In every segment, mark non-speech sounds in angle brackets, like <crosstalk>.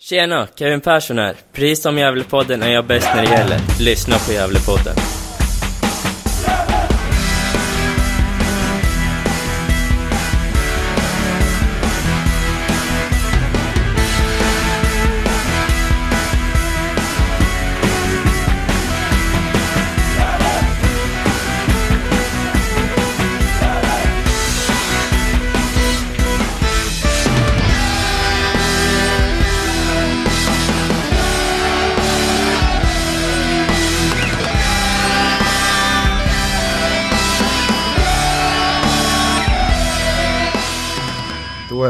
Tjena, Kevin Persson här. Precis som Gävlepodden är jag bäst när det gäller. Lyssna på Gävlepodden.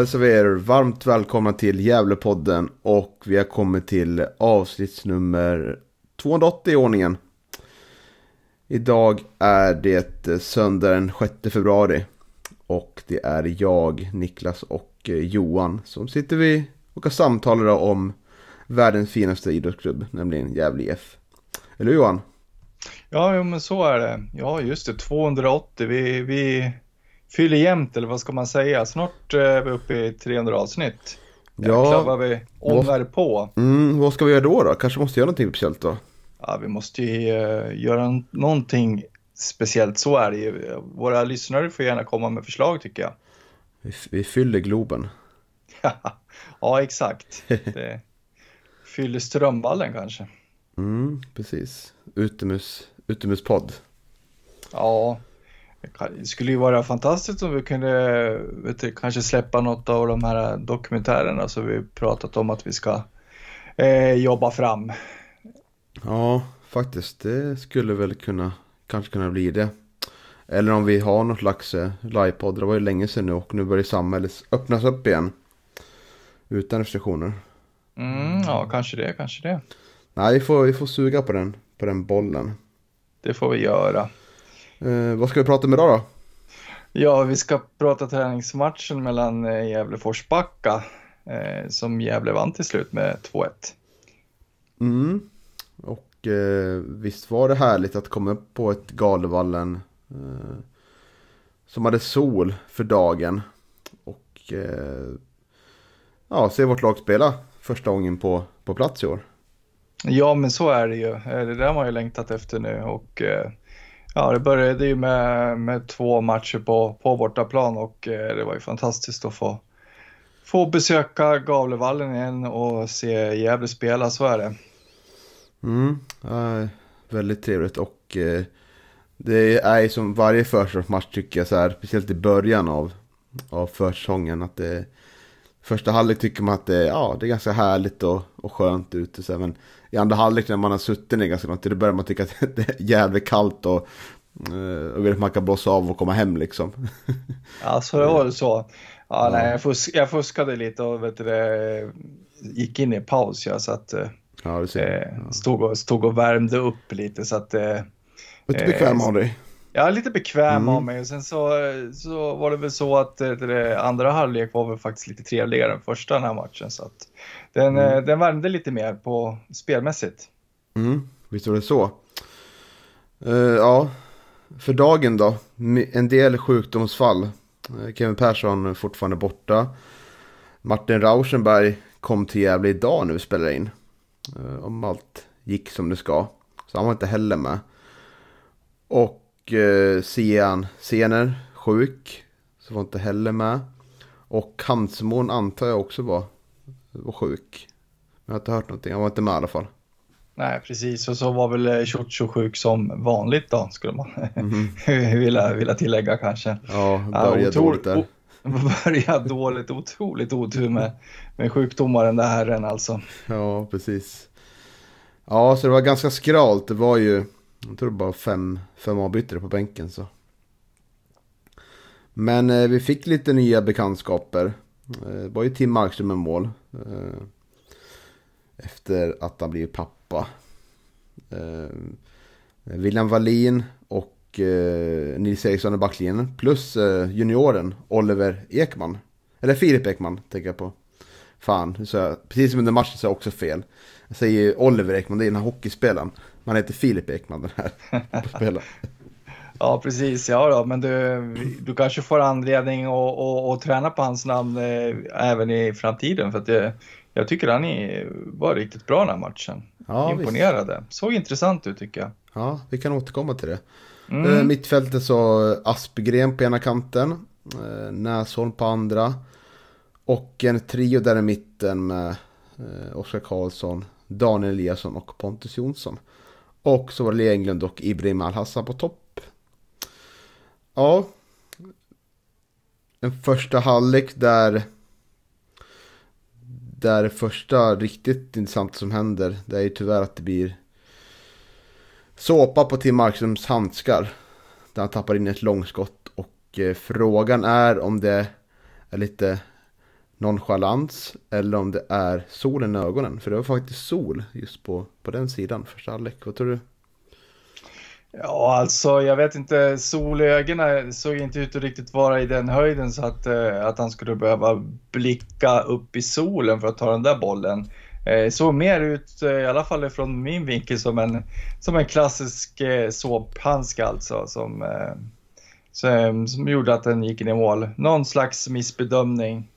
Hälsar vi er varmt välkomna till Gävlepodden och vi har kommit till avsnittsnummer 280 i ordningen. Idag är det eh, söndag den 6 februari och det är jag, Niklas och eh, Johan som sitter vi och samtalar om världens finaste idrottsklubb, nämligen Gävle IF. Eller hur Johan? Ja, men så är det. Ja, just det, 280. Vi, vi fyller jämnt, eller vad ska man säga? Snart eh, är vi uppe i 300 avsnitt. Jäklar Ja, vad vi ångar på. mm, vad ska vi göra då då? Kanske måste göra någonting speciellt då? Ja, vi måste ju eh, göra någonting speciellt, så är det ju. Våra lyssnare får gärna komma med förslag tycker jag. Vi, vi fyller Globen. <laughs> ja, exakt. Det <laughs> fyller Strömvallen kanske. Mm, precis. Utemus, utemuspodd. Ja, det skulle ju vara fantastiskt om vi kunde vet du, kanske släppa något av de här dokumentärerna som vi pratat om att vi ska eh, jobba fram. Ja, faktiskt. Det skulle väl kunna, kanske kunna bli det. Eller om vi har något slags eh, livepodd. Det var ju länge sedan nu och nu börjar samhället öppnas upp igen. Utan restriktioner. Mm, ja, kanske det, kanske det. Nej, vi får, vi får suga på den, på den bollen. Det får vi göra. Eh, vad ska vi prata om idag då? Ja, vi ska prata träningsmatchen mellan eh, Gävle Forsbacka eh, som Gävle vann till slut med 2-1. Mm. Och eh, visst var det härligt att komma upp på ett Galevallen. Eh, som hade sol för dagen. Och eh, ja, se vårt lag spela första gången på, på plats i år. Ja, men så är det ju. Eh, Det där har man ju längtat efter nu och ja, det började ju med, med två matcher på, på bortaplan och eh, det var ju fantastiskt att få, få besöka Gavlevallen igen och se Gävle spela, så är det. Mm, äh, väldigt trevligt och eh, det är ju som varje försäsongsmatch tycker jag så här, speciellt i början av, av försäsongen att det Första halvlek tycker man att det, ja, det är ganska härligt och, och skönt ute så här, men i andra halvlek när man har suttit ner ganska långt då börjar man tycka att <laughs> det är jävligt kallt och, eh, och vill man kan blåsa av och komma hem liksom. <laughs> Ja, så det var så. Ja, nej, jag, fusk, jag fuskade lite och vet du, det, gick in i paus, ja, så att eh, Ja, eh, stod, och, stod och värmde upp lite så att eh, Lite eh, bekväm av dig. Jag är lite bekväm Mm. av mig och sen så, så var det väl så att eh, det andra halvlek var väl faktiskt lite trevligare än första den här matchen. Så att den, Mm. eh, den värmde lite mer på spelmässigt. Mm, visst var det så. Eh, ja, för dagen då. En del sjukdomsfall. Kevin Persson är fortfarande borta. Martin Rauschenberg kom till Gävle idag när vi spelar in. Om allt gick som det ska. Så han var inte heller med. Och eh, Sian Sener, sjuk. Så var inte heller med. Och Hansmon antar jag också var, var sjuk. Men jag har inte hört någonting. Han var inte med i alla fall. Nej, precis. Och så var väl eh, Ciuciu sjuk som vanligt då, skulle man Mhm. <laughs> vilja, vilja tillägga kanske. Ja, Ja, började otro- dåligt där. o- <laughs> Började dåligt, otroligt otur med, med sjukdomar den där herren alltså. Ja, precis. Ja, så det var ganska skralt. Det var ju, jag tror det bara fem, fem avbytare på bänken så. Men eh, vi fick lite nya bekantskaper. Eh, det var ju Tim Markström med mål. Eh, efter att han blivit pappa. Eh, William Wallin och eh, Nils Eriksson i backlinjen. Plus eh, junioren Oliver Ekman. Eller Filip Ekman tänker jag på. Fan, så jag, precis som under matchen så är jag också fel. Jag säger Oliver Ekman, det är den här hockeyspelaren. Men han heter Filip Ekman den här <laughs> spelaren. Ja, precis. Ja, då, men du, du kanske får anledning att, att, att träna på hans namn eh, även i framtiden. För att det, jag tycker han är, var riktigt bra den här matchen. Ja, Imponerade. Visst. Såg intressant ut tycker jag. Ja, vi kan återkomma till det. Mm. Mittfältet så Aspgren på ena kanten. Näsholm på andra. Och en trio där i mitten med Oskar Karlsson, Daniel Eliasson och Pontus Jonsson. Och så var det Englund och Ibrahim Al-Hassan på topp. Ja. En första halvlek där där det första riktigt intressanta som händer, det är ju tyvärr att det blir såpa på Tim Markströms handskar. Där han tappar in ett långskott och eh, frågan är om det är lite nonchalans eller om det är solen i ögonen. För det var faktiskt sol just på, på den sidan första halvlek. Vad tror du? Ja, alltså jag vet inte. Sol i ögonen såg inte ut att riktigt vara i den höjden så att, eh, att han skulle behöva blicka upp i solen för att ta den där bollen. Eh, såg mer ut, eh, i alla fall från min vinkel, som en, som en klassisk eh, såphandske alltså. Som, eh, som, som gjorde att den gick in i mål. Någon slags missbedömning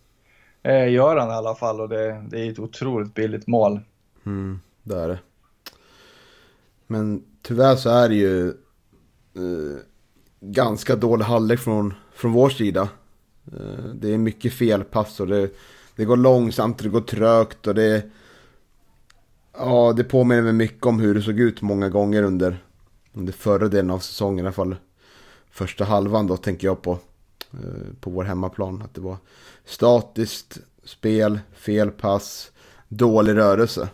eh, gör han i alla fall och det, det är ett otroligt billigt mål. Mm, det är det. Men tyvärr så är det ju eh, ganska dålig halvlek från, från vår sida. Eh, det är mycket felpass och det, det går långsamt och det går trögt och det... Ja, det påminner mig mycket om hur det såg ut många gånger under, under förra delen av säsongen i alla fall. Första halvan då tänker jag på. Eh, på vår hemmaplan. Att det var statiskt spel, fel pass, dålig rörelse.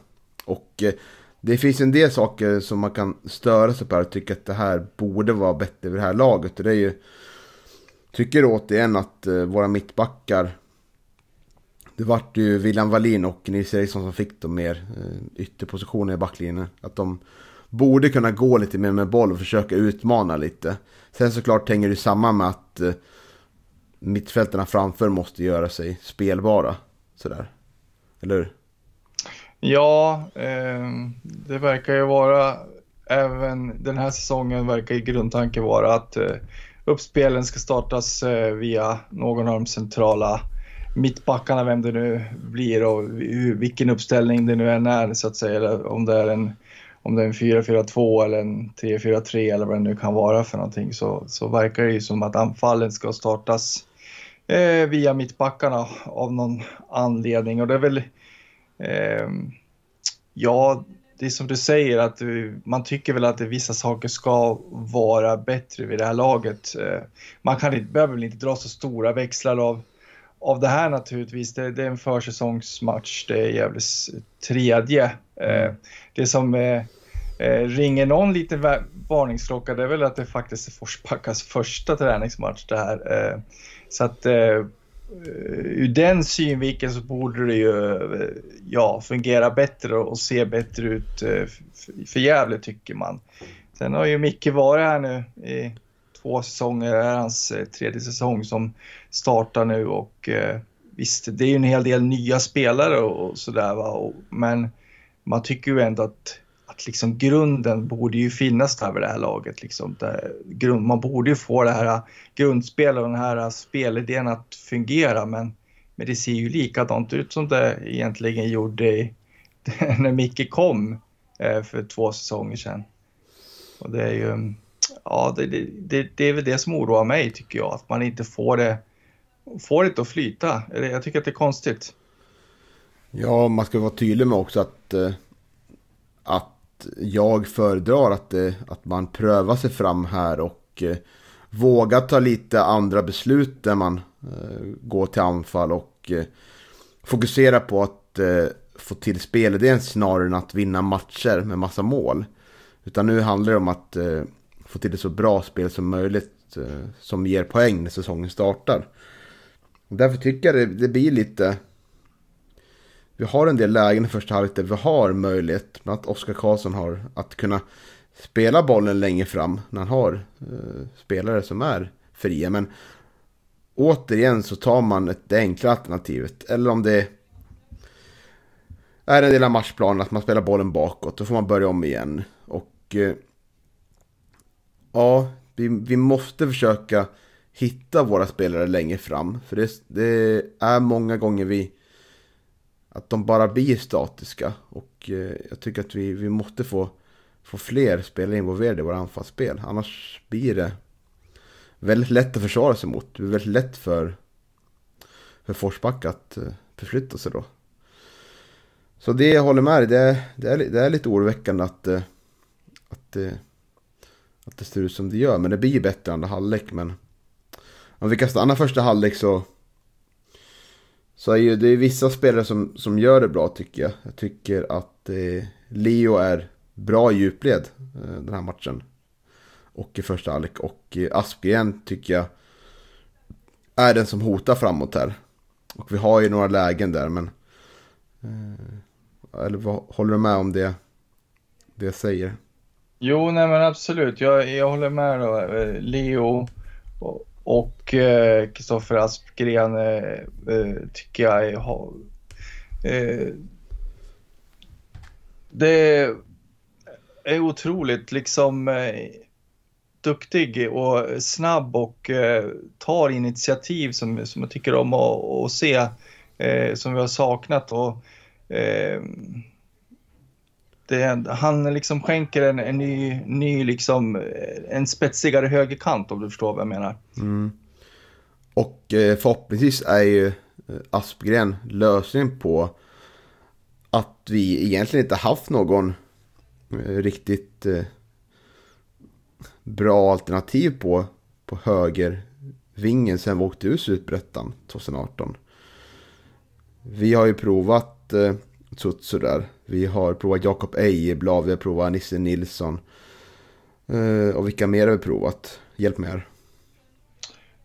Och eh, det finns en del saker som man kan störa sig på och tycka att det här borde vara bättre vid det här laget. Och det är ju, tycker återigen att eh, våra mittbackar, det vart ju William Wallin och Nils Eriksson som fick de mer ytterpositioner i backlinjen. Att de borde kunna gå lite mer med boll och försöka utmana lite. Sen såklart hänger det samman med att mittfältarna framför måste göra sig spelbara. Sådär. Eller hur? Ja, eh, det verkar ju vara, även den här säsongen verkar grundtanken vara att eh, uppspelen ska startas eh, via någon av de centrala mittbackarna, vem det nu blir och vilken uppställning det nu än är så att säga. Eller om det är en, om det är en 4-4-2 eller en 3-4-3 eller vad det nu kan vara för någonting så, så verkar det ju som att anfallen ska startas eh, via mittbackarna av någon anledning. Och det är väl, eh, ja, det är som du säger att man tycker väl att vissa saker ska vara bättre vid det här laget. Eh, man kan inte, behöver väl inte dra så stora växlar av, av det här naturligtvis. Det, det är en försäsongsmatch, det är Gävles tredje. Eh, mm. Det som eh, ringer någon liten varningsklocka det är väl att det faktiskt är Forsbackas första träningsmatch det här. Eh, så att eh, eh ur den synvinkeln så borde det ju eh, ja, fungera bättre och se bättre ut eh, för Gävle tycker man. Sen har ju Micke varit här nu i två säsonger, det är hans eh, tredje säsong som startar nu och eh, visst, det är ju en hel del nya spelare och, och sådär men man tycker ju ändå att att liksom grunden borde ju finnas där vid det här laget. Liksom. grund, man borde ju få det här grundspelet och den här spelidén att fungera men, men det ser ju likadant ut som det egentligen gjorde <laughs> när Micke kom eh, för två säsonger sedan. Och det är ju, ja det, det, det är väl det som oroar mig tycker jag, att man inte får det, får det att flyta. Jag tycker att det är konstigt. Ja, man ska vara tydlig med också att, eh, att jag föredrar att, det, att man prövar sig fram här och eh, vågar ta lite andra beslut där man eh, går till anfall och eh, fokuserar på att eh, få till spelidén snarare än att vinna matcher med massa mål. Utan nu handlar det om att eh, få till ett så bra spel som möjligt eh, som ger poäng när säsongen startar. Därför tycker jag det, det blir lite vi har en del lägen i första halvlek där vi har möjlighet, bland annat Oskar Karlsson har, att kunna spela bollen längre fram när han har eh, spelare som är fria. Men återigen så tar man ett, det enkla alternativet. Eller om det är en del av matchplanen att man spelar bollen bakåt, då får man börja om igen. Och eh, ja, vi, vi måste försöka hitta våra spelare längre fram. För det, det är många gånger vi att de bara blir statiska. Och eh, jag tycker att vi, vi måste få, få fler spelare involverade i våra anfallsspel. Annars blir det väldigt lätt att försvara sig mot. Det blir väldigt lätt för, för Forsback att eh, förflytta sig då. Så det jag håller med dig, det, det, är, det är lite oroväckande att, eh, att, eh, att det ser ut som det gör. Men det blir bättre andra halvlek. Men om vi kan stanna första halvlek så så är ju det är vissa spelare som, som gör det bra tycker jag. Jag tycker att eh, Leo är bra i djupled eh, den här matchen. Och i första halvlek. Och eh, Aspgren tycker jag är den som hotar framåt här. Och vi har ju några lägen där men... Eh, eller vad, håller du med om det, det jag säger? Jo, nej men absolut. Jag, jag håller med då. Eh, Leo och, och eh, Kristoffer eh, Aspgren eh, tycker jag har... Eh, det är otroligt liksom eh, duktig och snabb och eh, tar initiativ som, som jag tycker om att, att se, eh, som vi har saknat. Och, eh, det, han liksom skänker en, en ny, ny liksom, eh, en spetsigare högerkant om du förstår vad jag menar. Mm. Och eh, förhoppningsvis är ju eh, Aspgren lösningen på att vi egentligen inte haft någon riktigt bra alternativ på, på högervingen sen vi åkte ur Superettan 2018. Vi har ju provat Tsutsu där. Vi har provat Jakob Ejeblad, vi har provat Nisse Nilsson. Eh, och vilka mer har vi provat? Hjälp mig här.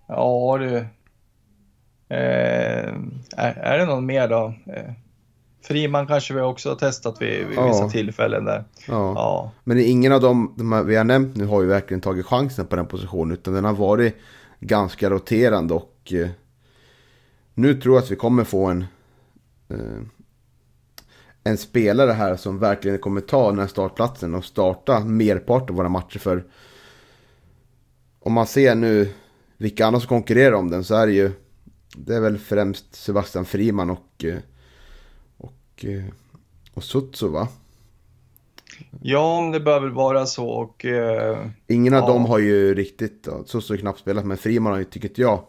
Ja du. Eh, är, är det någon mer då? Eh, Friman kanske vi också har testat vid, vid ja. vissa tillfällen där. Ja. ja. Men ingen av dem de vi har nämnt nu har ju verkligen tagit chansen på den positionen. Utan den har varit ganska roterande och eh, nu tror jag att vi kommer få en eh, en spelare här som verkligen kommer ta den här startplatsen och starta merparten av våra matcher. För om man ser nu vilka andra som konkurrerar om den så är det ju det är väl främst Sebastian Friman och och, och Sutsu va? Ja, det bör väl vara så och... Eh, Ingen av ja. dem har ju riktigt, Sutsu har knappt spelat, men Friman har ju, tycker jag,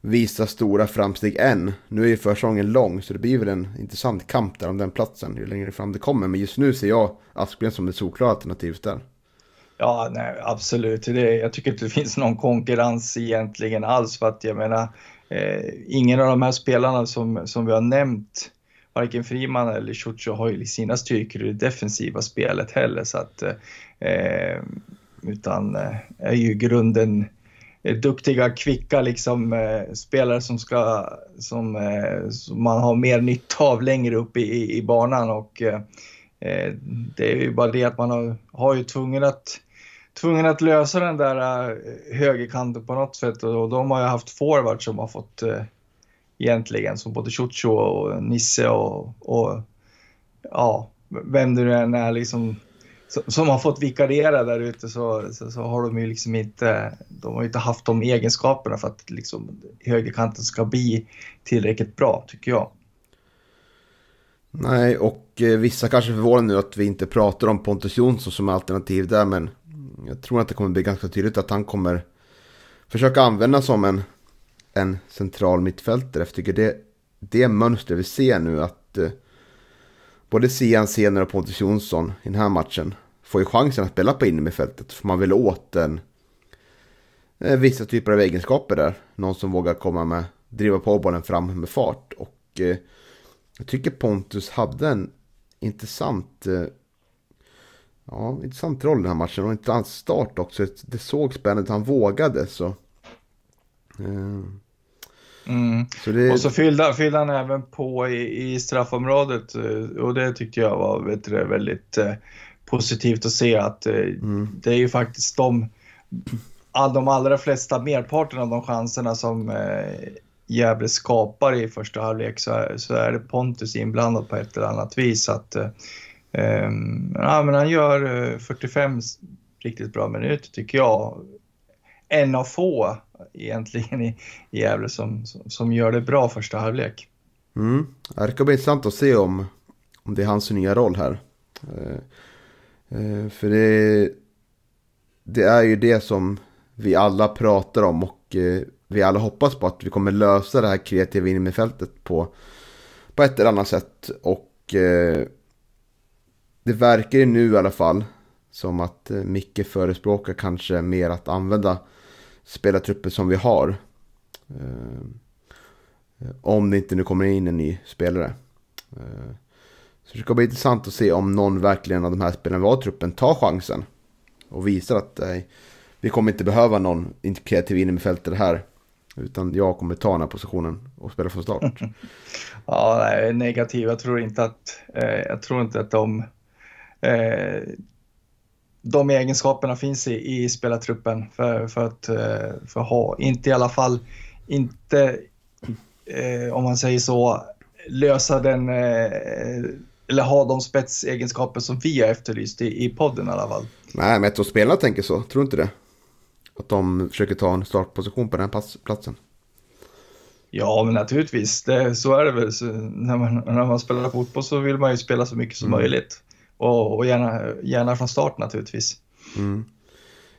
visa stora framsteg än. Nu är ju försäsongen lång så det blir väl en intressant kamp där om den platsen ju längre fram det kommer. Men just nu ser jag Aspgren som det solklara alternativet där. Ja, nej, absolut. Det, jag tycker inte det finns någon konkurrens egentligen alls för att jag menar eh, ingen av de här spelarna som, som vi har nämnt varken Friman eller Ciuccio har ju sina styrkor i det defensiva spelet heller så att eh, eh utan eh, är ju grunden Eh, duktiga, kvicka liksom, eh, spelare som, ska, som, eh, som, man har mer nytta av längre upp i, i banan. Och, eh, eh, det är ju bara det att man har, har ju tvungen att, tvungen att lösa den där eh, högerkanten på något sätt och de har ju haft forwards som har fått eh, egentligen som både Ciuccio och Nisse och, och ja, vem det nu än är liksom som har fått vikariera där ute så, så, så, har de ju liksom inte, de har inte haft de egenskaperna för att liksom högerkanten ska bli tillräckligt bra tycker jag. Nej, och eh, vissa kanske förvånar nu att vi inte pratar om Pontus Jonsson som alternativ där, men jag tror att det kommer bli ganska tydligt att han kommer försöka använda som en, en central mittfältare. Jag tycker det, det mönster vi ser nu att eh, både Sian Sener och Pontus Jonsson i den här matchen får ju chansen att spela på innermittfältet. För man vill åt en, eh, vissa typer av egenskaper där. Någon som vågar komma med, driva på bollen fram med fart. Och eh, jag tycker Pontus hade en intressant, eh, ja, intressant roll i den här matchen. Och en intressant start också. Det såg spännande ut, han vågade så. Eh, Mm. Så det... Och så fyllde, fyllde, han även på i, i straffområdet eh, och det tyckte jag var vet du, väldigt eh, positivt att se att eh, mm. det är ju faktiskt de, all, de allra flesta, merparten av de chanserna som eh, Gävle skapar i första halvlek så, är, så är det Pontus inblandad på ett eller annat vis. Att, eh, ehm, ja, men han gör 45 eh, riktigt bra minuter tycker jag. En av få egentligen i, i Gävle som, som, som gör det bra första halvlek. Mm. Det ska bli intressant att se om, om det är hans nya roll här. Eh, eh, för det, det är ju det som vi alla pratar om och eh, vi alla hoppas på att vi kommer lösa det här kreativa innermittfältet på, på ett eller annat sätt. Och eh, det verkar ju nu i alla fall som att Micke förespråkar kanske mer att använda spelartrupper som vi har. Eh, om det inte nu kommer in en ny spelare. Eh, så det ska bli intressant att se om någon verkligen av de här spelarna vi har i truppen tar chansen. Och visar att eh, vi kommer inte behöva någon kreativ innermittfältare här. Utan jag kommer ta den här positionen och spela från start. <laughs> ja, nej, negativ. Jag tror inte att, eh, jag tror inte att de, eh, de egenskaperna finns i, i spelartruppen för, för att eh, för ha, inte i alla fall, inte eh, om man säger så, lösa den, eh, eller ha de spetsegenskaper som vi har efterlyst i, i podden i alla fall. Nej, men jag tror spelarna tänker så, tror du inte det? Att de försöker ta en startposition på den här platsen. Ja, men naturligtvis. Det, så är det väl. Så när, man, när man spelar fotboll så vill man ju spela så mycket som mm. möjligt. Och, och, gärna, gärna från start naturligtvis. Mm.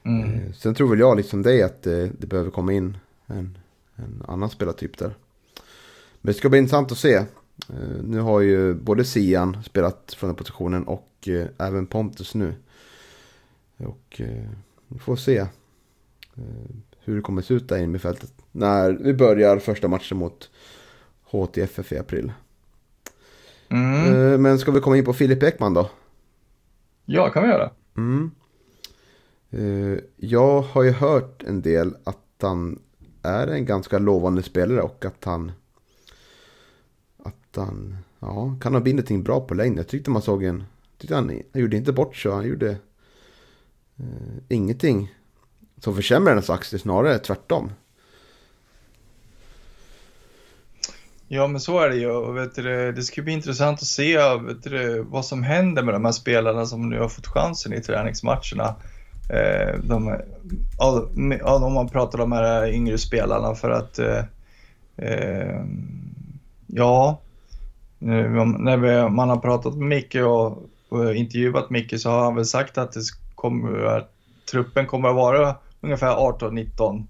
Mm. Eh, sen tror väl jag liksom dig att det, det behöver komma in en, en annan spelartyp där. Men det ska bli intressant att se. Eh, nu har ju både Sian spelat från den positionen och eh, även Pontus nu. Och vi får se hur det kommer se ut där inne i fältet. När vi börjar första matchen mot HTFF i april. Mm. Men ska vi komma in på Filip Ekman då? Ja, kan vi göra. Mm. Eh, jag har ju hört en del att han är en ganska lovande spelare och att han att han ja, kan ha blivit någonting bra på längden. Jag tyckte man såg en... Tyckte han, han gjorde inte bort sig. Han gjorde eh, ingenting som försämrar hennes aktie. Snarare tvärtom. Ja, men så är det ju. Vet du, det ska bli intressant att se vet du, vad som händer med de här spelarna som nu har fått chansen i träningsmatcherna. Eh, de, ja, om man pratar om de här yngre spelarna för att eh, eh ja, när vi, man har pratat med Micke och, och, intervjuat Micke så har han väl sagt att, det kommer, att truppen kommer att vara ungefär 18-19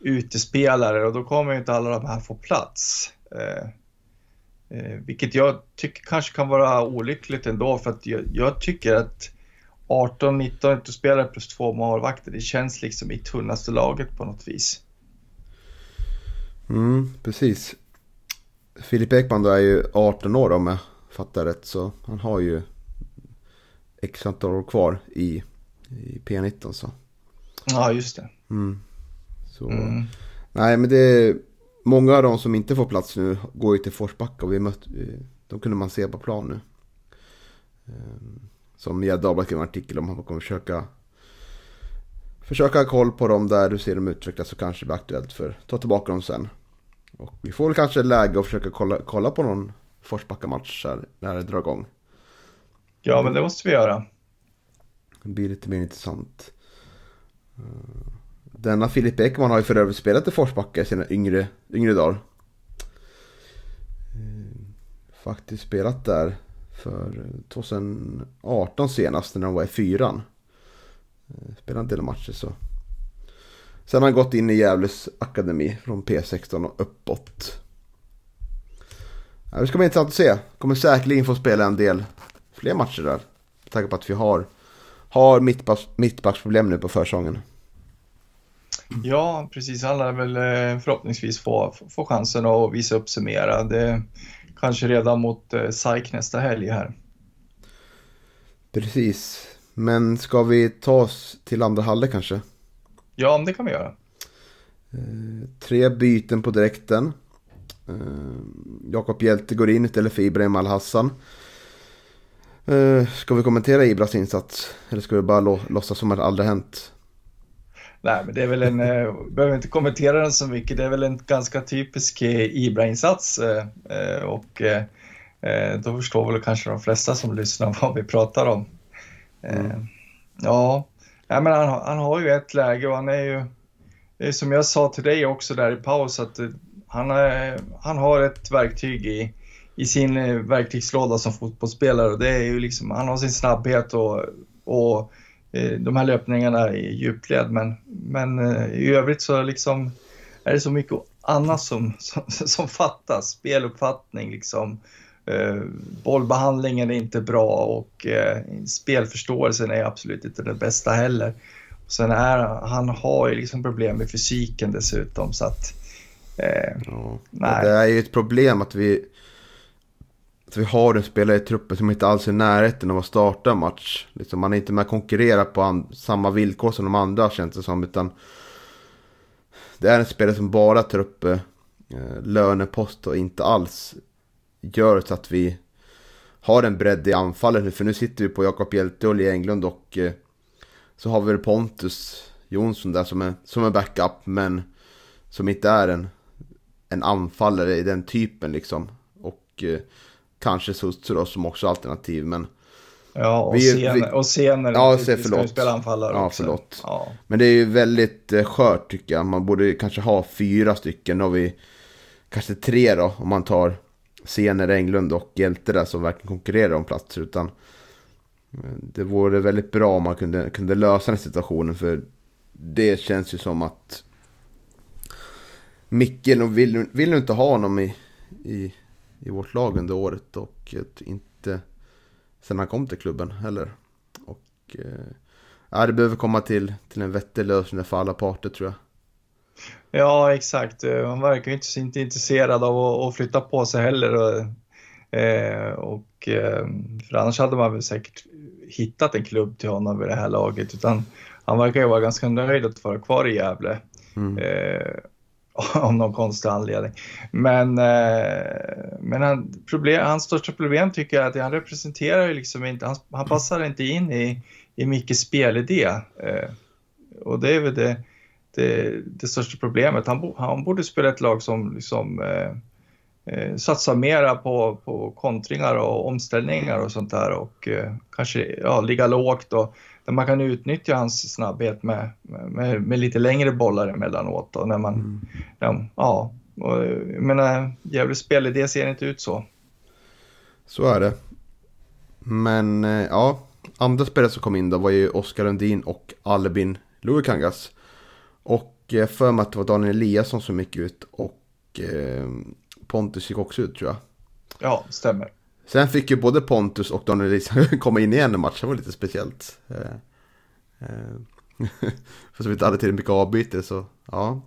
utespelare och då kommer inte alla de här få plats. Eh, eh, vilket jag tycker kanske kan vara olyckligt ändå för att jag, jag tycker att 18-19 utespelare plus två målvakter, det känns liksom i tunnaste laget på något vis. Mm, precis. Filip Ekman då är ju 18 år om jag fattar rätt. Så han har ju x antal år kvar i, i P19 så. Ja, just det. Mm. Så, mm. Nej, men det många av de som inte får plats nu går ju till Forsbacka och vi mött, de kunde man se på plan nu. Ehm, som Gerd Dahlblad skrev en artikel om, han kommer försöka försöka ha koll på dem där du ser dem utvecklas så kanske blir aktuellt för ta tillbaka dem sen. Och vi får väl kanske läge att försöka kolla, kolla på någon Forsbacka-match när det drar igång. Ja, men det måste vi göra. Det blir lite mer intressant. Denna Filip Ekman har ju för övrigt spelat i Forsbacka i sina yngre, yngre dagar. Eh, faktiskt spelat där för 2018 senast när de var i fyran. Eh, Spelade en del matcher så Sen har han gått in i Gävles akademi från P16 och uppåt. Ja, det ska bli intressant att se. Kommer säkerligen få spela en del fler matcher där. Med tanke på att vi har, har mittbacksproblem nu på försången. Ja, precis. Han lär väl eh, förhoppningsvis få, få chansen att visa upp sig mera. Det kanske redan mot eh, SAIK nästa helg här. Precis. Men ska vi ta oss till andra halvlek kanske? Ja, det kan vi göra. Eh, tre byten på direkten. Jakob Hjelte går in istället för Ibrahim Al-Hassan. Ska vi kommentera Ibras insats? Eller ska vi bara lå låtsas som att det aldrig hänt? Nej, men det är väl en, eh, behöver inte kommentera den så mycket, det är väl en ganska typisk eh, Ibra-insats. Eh, och eh, då förstår väl kanske de flesta som lyssnar <laughs> vad vi pratar om. Mm. Ja, Ja, men han, han har ju ett läge och han är ju, det är som jag sa till dig också där i paus, att eh, han, är, han har ett verktyg i, i sin eh, verktygslåda som fotbollsspelare. Och det är ju liksom, han har sin snabbhet och, och eh, de här löpningarna i djupled. Men, men eh, i övrigt så liksom är det så mycket annat som, som, som fattas. Speluppfattning liksom. Eh, bollbehandlingen är inte bra och eh, spelförståelsen är absolut inte den bästa heller. Sen är han har ju liksom problem med fysiken dessutom så att... Eh, ja. Det är ju ett problem att vi, att vi har en spelare i truppen som inte alls är i närheten av att starta en match. Liksom man är inte med och konkurrerar på samma villkor som de andra känns det som. Utan det är en spelare som bara tar upp eh, lönepost och inte alls gör så att vi har en bredd i anfallet nu. För nu sitter vi på Jakob Hjelte och Lee Englund och eh, så har vi Pontus Jonsson där som är, som är backup men som inte är en, en anfallare i den typen liksom. Och eh, kanske Sutsu då som också alternativ men Ja, och, vi, sen, vi, och senare ja, se, förlåt. ska spela anfallare ja, också. Förlåt. Ja. Men det är ju väldigt eh, skört tycker jag. Man borde kanske ha fyra stycken. och vi kanske tre då om man tar Sener, Englund och Hjälte där som verkligen konkurrerar om platser. Utan eh, det vore väldigt bra om man kunde, kunde lösa den situationen. För det känns ju som att Micke vill, vill inte ha honom i, i, i vårt lag under året. Och inte sen han kom till klubben heller. Och eh, det behöver komma till, till en vettig lösning för alla parter tror jag. Ja, exakt. Han verkar ju inte, inte intresserad av att, att flytta på sig heller. Och, eh, och, eh, för annars hade man väl säkert hittat en klubb till honom vid det här laget. Utan han verkar ju vara ganska nöjd att vara kvar i Gävle. Mm. Eh, <laughs> av någon konstig anledning. Men, eh, men han, problem, hans största problem tycker jag är att han representerar ju liksom inte, han, han passar inte in i, i Mickes spelidé. Eh, och det är väl det, det, det största problemet. Han, han borde spela ett lag som liksom, eh, eh, satsar mera på, på kontringar och omställningar och sånt där och eh, kanske ja, ligga lågt och där man kan utnyttja hans snabbhet med, med, med lite längre bollar emellanåt. Och när man, mm. ja, ja och, jag menar, Gävles spelidé ser inte ut så. Så är det. Men eh, ja, andra spelare som kom in då var ju Oskar Lundin och Albin Luikangas. Och eh, för mig att det var Daniel Eliasson som gick ut och eh, Pontus gick också ut tror jag. Ja, stämmer. Sen fick ju både Pontus och Daniel Eliasson <laughs> komma in igen i matchen, det var lite speciellt. Eh, eh, <laughs> för som vi inte hade till mycket avbyte så, ja.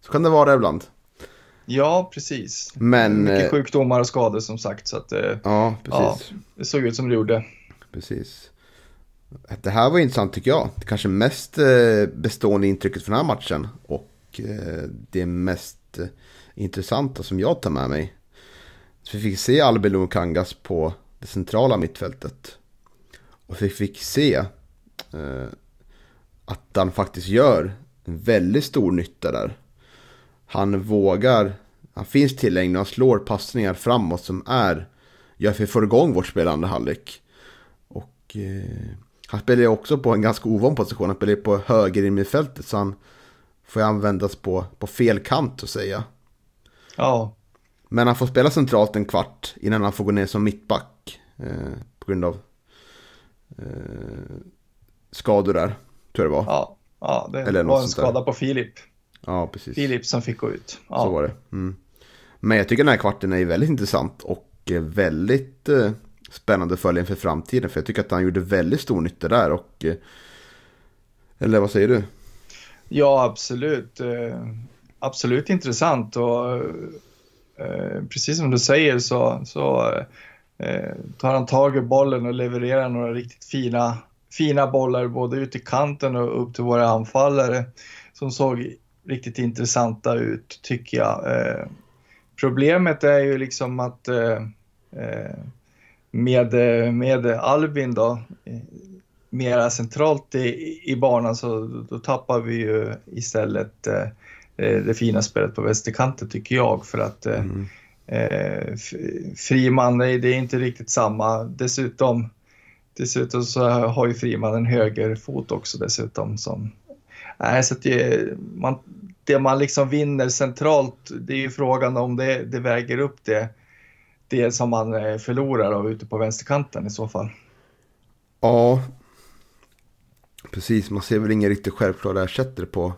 Så kan det vara ibland. Ja, precis. Men, mycket eh, sjukdomar och skador som sagt. Så att, ja, precis. Ja, det såg ut som det gjorde. Precis. Det här var intressant tycker jag. Det kanske mest bestående intrycket från den här matchen. Och det mest intressanta som jag tar med mig. Så vi fick se Albelon Kangas på det centrala mittfältet. Och vi fick se eh, att han faktiskt gör en väldigt stor nytta där. Han vågar, han finns tillgänglig, och han slår passningar framåt som är, gör att vi får igång vårt spelande halvlek. Och eh, han spelar också på en ganska ovan position, han spelar på höger i mittfältet så han får användas på, på fel kant att säga. Ja. Men han får spela centralt en kvart innan han får gå ner som mittback. Eh, på grund av eh, skador där, tror jag det var. Ja, ja det Eller var en skada på Filip. Ja, precis. Filip som fick gå ut. Ja. Så var det. Mm. Men jag tycker den här kvarten är väldigt intressant och väldigt eh, spännande att följa inför framtiden. För jag tycker att han gjorde väldigt stor nytta där. Och, eh, eller vad säger du? Ja, absolut. Eh, absolut intressant. Och Eh, precis som du säger så, så eh, tar han tag i bollen och levererar några riktigt fina, fina bollar både ut i kanten och upp till våra anfallare som såg riktigt intressanta ut tycker jag. Eh, problemet är ju liksom att eh, eh med, med Albin då, eh, mera centralt i, i banan så då tappar vi ju istället Eh, det fina spelet på vänsterkanten tycker jag för att eh, mm. eh, Friman, det är inte riktigt samma. Dessutom, dessutom så har ju Friman en högerfot också dessutom. Som, nej, så det, man, det man liksom vinner centralt, det är ju frågan om det, det väger upp det, det som man eh, förlorar av ute på vänsterkanten i så fall. Ja, precis. Man ser väl ingen riktigt självklar ersättare på,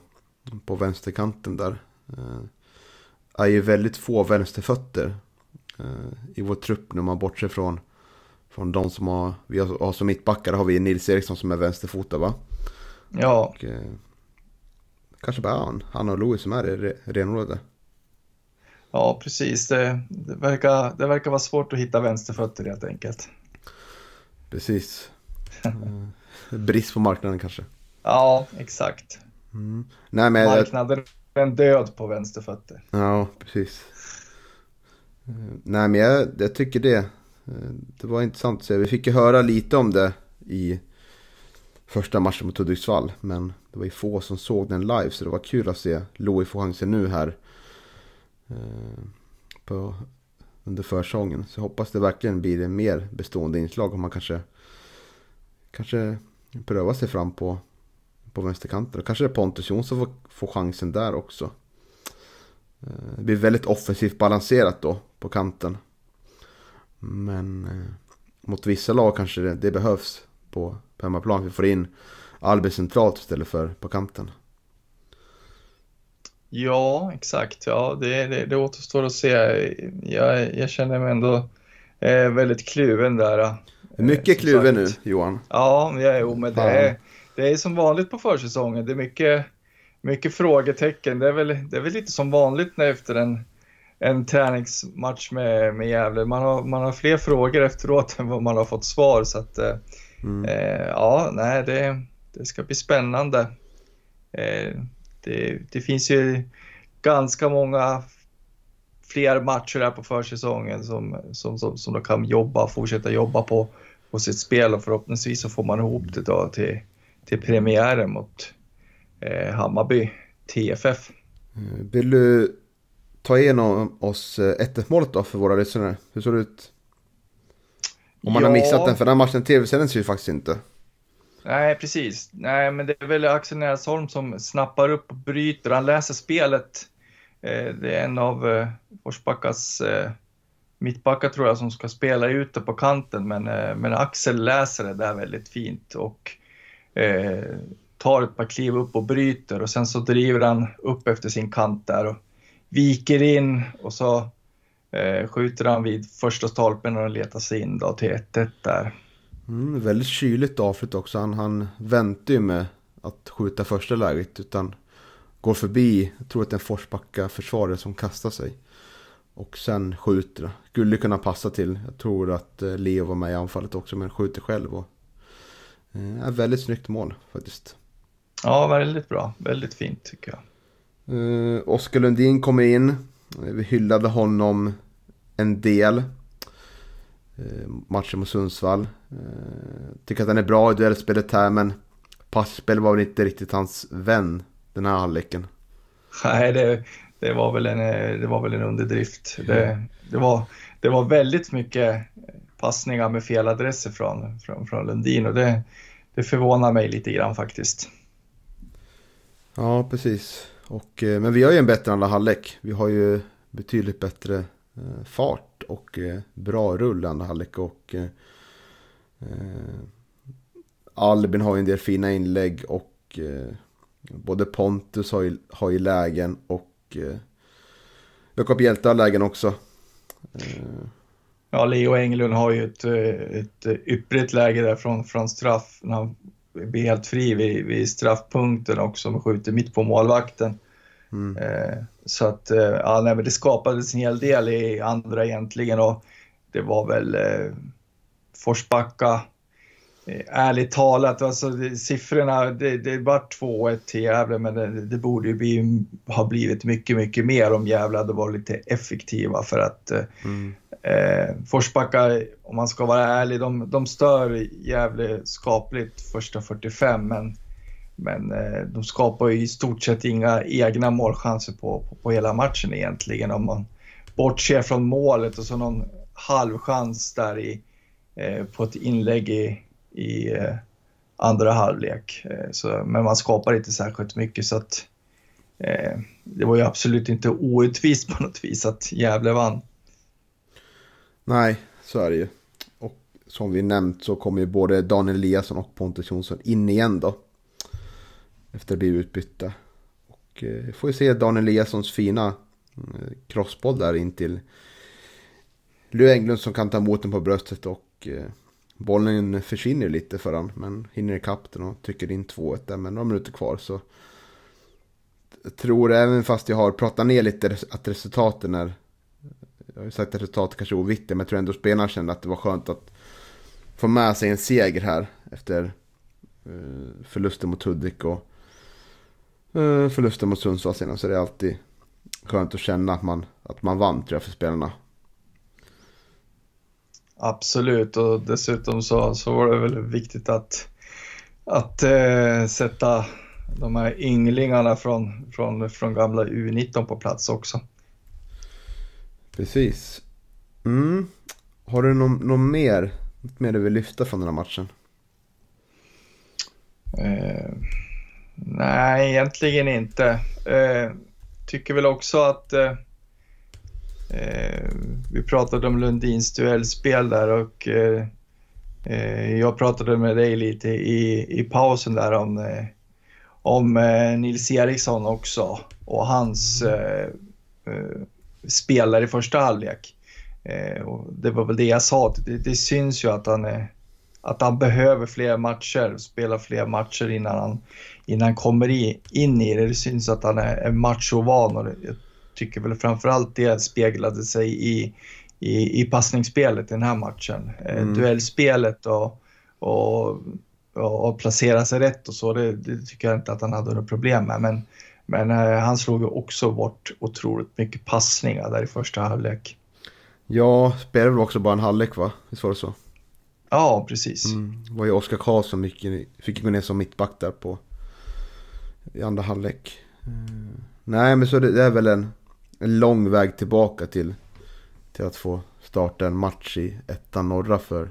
på vänsterkanten där. Eh, är ju väldigt få vänsterfötter eh, i vår trupp när man bortser från, från de som har, vi har, som mittbackar har vi Nils Eriksson som är vänsterfotad va? Ja. Och, eh, kanske bara han, han och Louis som är det renodlade. Ja, precis. Det, det, verkar, det verkar vara svårt att hitta vänsterfötter helt enkelt. Precis. Brist på marknaden kanske. Ja, exakt. Mm. Nej, men Marknaden är en död på vänsterfötter. Ja, precis. Nej, men jag, jag tycker det. Det var intressant att se. Vi fick ju höra lite om det i första matchen mot Hudiksvall. Men det var ju få som såg den live. Så det var kul att se Louis få chansen nu här. eh, På, under försäsongen. Så jag hoppas det verkligen blir en mer bestående inslag. Om man kanske, kanske prövar sig fram på, på vänsterkanten. Kanske Pontus Jonsson får, får chansen där också. Eh, Det blir väldigt offensivt balanserat då på kanten. Men eh, mot vissa lag kanske det, det behövs på, på hemmaplan. Vi får in Albin centralt istället för på kanten. Ja, exakt. Ja, det, det, det återstår att se. Jag, jag känner mig ändå eh, väldigt kluven där. eh, Mycket kluven nu sagt. Johan. Ja, ja jo, men det är, det är som vanligt på försäsongen. Det är mycket, mycket frågetecken. Det är, väl, det är väl lite som vanligt när efter en, en träningsmatch med, med Gävle. Man har, man har fler frågor efteråt <laughs> än vad man har fått svar. Så att, eh, Mm. Eh, ja, nej, det, det ska bli spännande. Eh, det, det finns ju ganska många fler matcher här på försäsongen som, som, som, som de kan jobba, fortsätta jobba på, på sitt spel och förhoppningsvis så får man ihop det då till, till premiären mot eh, Hammarby TFF. Eh, Vill du ta igenom oss eh, 1-1 målet då för våra lyssnare? Hur såg det ut? Om man har missat den, för den här matchen tv-sändes ju faktiskt inte. Nej, precis. Nej, men det är väl Axel Näsholm som snappar upp och bryter. Han läser spelet. Eh, Det är en av eh, Forsbackas eh, mittbackar tror jag som ska spela ute på kanten, men, eh, men Axel läser det där väldigt fint och eh, tar ett par kliv upp och bryter och sen så driver han upp efter sin kant där och viker in och så eh, skjuter han vid första stolpen och letar sig in då till 1-1 där. Mm, väldigt kyligt avslut också. Han, han väntar ju med att skjuta första läget. Utan går förbi, jag tror att det är en Forsbacka försvarare som kastar sig. Och sen skjuter. Skulle kunna passa till. Jag tror att eh, Leo var med i anfallet också. Men skjuter själv. Och, eh, väldigt snyggt mål faktiskt. Ja, väldigt bra. Väldigt fint tycker jag. Uh, Oskar Lundin kommer in. Eh, Vi hyllade honom en del. Uh, matchen mot Sundsvall. Tycker att han är bra i duellspelet här men passspel var väl inte riktigt hans vän den här halvleken. Nej, det, det, var väl en, eh, det var väl en underdrift. Det, det, var, det var väldigt mycket passningar med fel adresser från, från, från Lundin och det, det förvånar mig lite grann faktiskt. Ja, precis. Och, eh, men vi har ju en bättre andra halvlek. Vi har ju betydligt bättre eh, fart och eh, bra rull i andra halvlek. Och eh, Albin har ju en del fina inlägg och eh, både Pontus har ju, har ju lägen och eh, Jakob Hjälte har lägen också. Ja, Leo Englund har ju ett, eh, ett ypperligt läge där från, från straff när han blir helt fri vid, vid straffpunkten också och skjuter mitt på målvakten. mm. Eh, så att, eh, ja, nej, men det skapades en hel del i andra egentligen och det var väl eh, Forsbacka, ärligt talat, alltså det, siffrorna, det, det var 2-1 till Gävle men det, det borde ju bli, ha blivit mycket, mycket mer om Gävle hade varit lite effektiva för att eh, Mm. Eh, Forsbacka, om man ska vara ärlig, de, de stör Gävle skapligt första 45 men, men eh, de skapar ju i stort sett inga egna målchanser på, på, på hela matchen egentligen om man bortser från målet och så någon halvchans där i, eh, på ett inlägg i, i eh, andra halvlek. Eh, så, men man skapar inte särskilt mycket så att eh, det var ju absolut inte orättvist på något vis att Gävle vann. Nej, så är det ju. Och som vi nämnt så kommer ju både Daniel Eliasson och Pontus Jonsson in igen då. Efter att bli utbytta. Och eh, får ju se Daniel Eliassons fina eh, crossboll där in till Lue Englund som kan ta emot den på bröstet och eh, bollen försvinner lite för han. Men hinner ikapp den och trycker in 2-1 där med några minuter kvar så. Jag tror även fast jag har pratat ner lite att resultaten är. Jag har ju sagt att resultatet kanske är oviktigt men jag tror ändå spelarna kände att det var skönt att få med sig en seger här efter eh, förlusten mot Hudik och eh, förlusten mot Sundsvall senast. Så det är alltid skönt att känna att man, att man vann tror jag för spelarna. Absolut och dessutom så, så var det väl viktigt att, att eh, sätta de här ynglingarna från, från, från gamla U19 på plats också. Precis. Mm. Har du något någon mer, något mer du vill lyfta från den här matchen? Eh, nej, egentligen inte. Eh, tycker väl också att eh, vi pratade om Lundins duellspel där och eh, eh, jag pratade med dig lite i, i pausen där om, eh, om eh, Nils Eriksson också och hans eh, eh spelare i första halvlek. Eh, och det var väl det jag sa, det, det syns ju att han, att han behöver fler matcher, spela fler matcher innan han, innan han kommer i, in i det. Det syns att han är, är machovan och det, tycker väl framförallt det speglade sig i, i, i passningsspelet i den här matchen. Eh, mm. Duellspelet och, och, och, placera sig rätt och så, det, det, tycker jag inte att han hade några problem med. Men, men eh, han slog också bort otroligt mycket passningar där i första halvlek. Ja, spelade väl också bara en halvlek va? Visst var det så? Ja, precis. Mm. Det var ju Oskar Karlsson som fick gå ner som mittback där på i andra halvlek. Mm. Nej, men så det, det, är väl en en lång väg tillbaka till, till att få starta en match i ettan norra för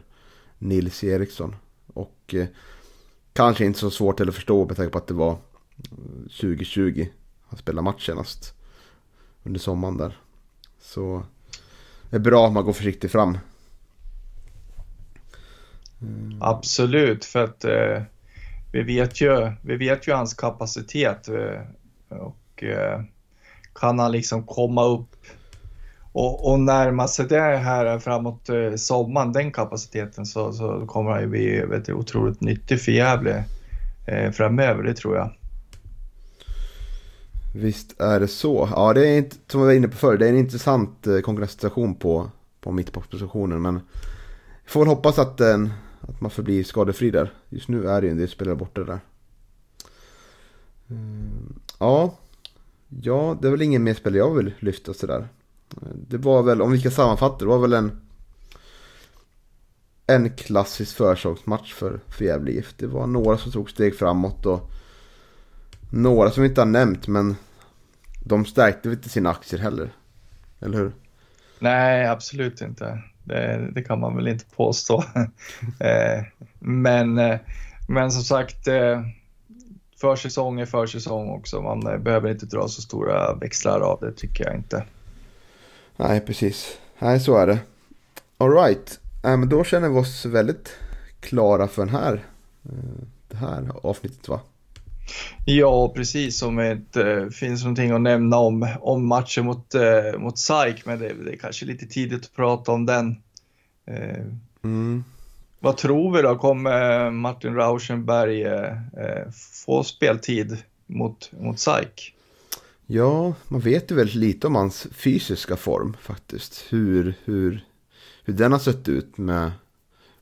Nils Eriksson. Och eh, kanske inte så svårt att förstå med tanke på att det var eh, 2020 han spelade match senast. Under sommaren där. Så det är bra att man går försiktigt fram. Mm. Absolut, för att eh, vi, vet ju, vi vet ju hans kapacitet. Eh, och eh, kan han liksom komma upp och, och närma sig det här framåt eh, sommaren, den kapaciteten, så, så kommer han ju bli vet otroligt nyttig för Gävle eh, framöver, det tror jag. Visst är det så. Ja, det är inte, som vi var inne på förr, det är en intressant eh, konkurrenssituation på, på mittbackspositionen. Men jag får väl hoppas att, den, att man förblir skadefri där. Just nu är det ju en del spelare borta där. Mm, ja, Ja, det är väl ingen mer spelare jag vill lyfta sådär. Det var väl, om vi ska sammanfatta, det var väl en en klassisk försäsongsmatch för, för Gävle IF. Det var några som tog steg framåt och några som vi inte har nämnt men de stärkte inte sina aktier heller. Eller hur? Nej, absolut inte. Det, det kan man väl inte påstå. <laughs> Eh, men, eh, men som sagt, eh, försäsong är försäsong också. Man eh, behöver inte dra så stora växlar av det tycker jag inte. Nej, precis. Nej, så är det. Alright, äh, men då känner vi oss väldigt klara för den här, eh, det här avsnittet va? Ja, precis. Om det inte finns någonting att nämna om, om matchen mot, eh, mot SAIK, men det, det är kanske lite tidigt att prata om den. Eh, mm. Vad tror vi då? Kommer eh, Martin Rauschenberg eh, eh, få speltid mot, mot SAIK? Ja, man vet ju väldigt lite om hans fysiska form faktiskt. Hur, hur, hur den har sett ut med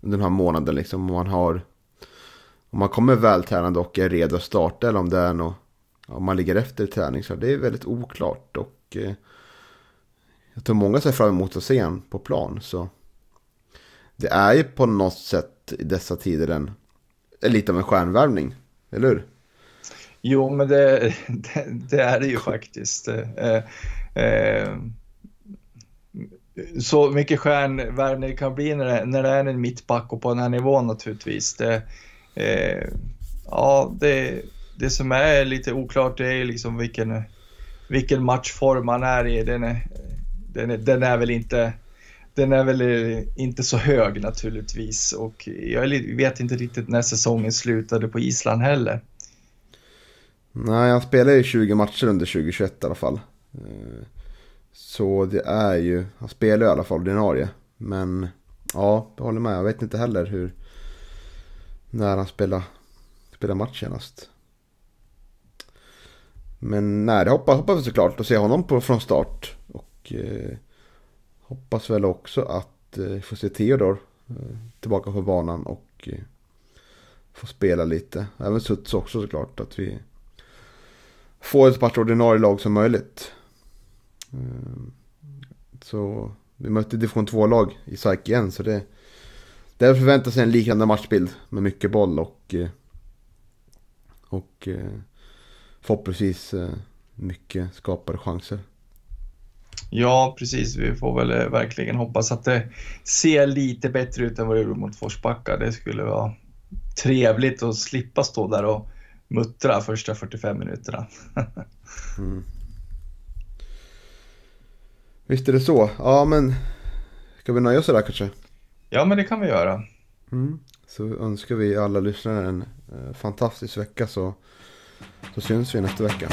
under den här månaden. Liksom, om man har om man kommer vältränad och är redo att starta eller om det är något, om man ligger efter i träning. Så det är väldigt oklart och eh, jag tror många ser fram emot att se honom på plan. Så det är ju på något sätt i dessa tider en, lite av en stjärnvärvning, eller hur? Jo, men det, det, det är det ju faktiskt. Eh, eh, så mycket stjärnvärvning det kan bli när det, när det är en mittback och på den här nivån naturligtvis. Det, eh, ja, det, det som är lite oklart det är liksom vilken, vilken matchform man är i. Den är, den är, den är väl inte den är väl eh, inte så hög naturligtvis och jag vet inte riktigt när säsongen slutade på Island heller. Nej, han spelar ju 20 matcher under 2021 i alla fall. Eh, så det är ju, han spelar ju i alla fall ordinarie. Men ja, jag håller med. Jag vet inte heller hur, när han spelade, spelade match senast. Men nej, det hoppas, hoppas vi såklart att se honom på, från start. Och eh, hoppas väl också att eh, få se Theodor eh, tillbaka på banan och eh, få spela lite. Även Suts också såklart. Att vi får ett så pass ordinarie lag som möjligt. Ehm, så vi mötte division 2-lag i SAIK igen. Så det, där förväntar sig en liknande matchbild med mycket boll och, eh, och förhoppningsvis mycket skapade chanser. Ja, precis. Vi får väl verkligen hoppas att det ser lite bättre ut än vad det gjorde mot Forsbacka. Det skulle vara trevligt att slippa stå där och muttra första 45 minuterna. <laughs> mm. Visst är det så. Ja, men ska vi nöja oss där kanske? Ja, men det kan vi göra. Mm. Så önskar vi alla lyssnare en eh, fantastisk vecka så, så syns vi nästa vecka.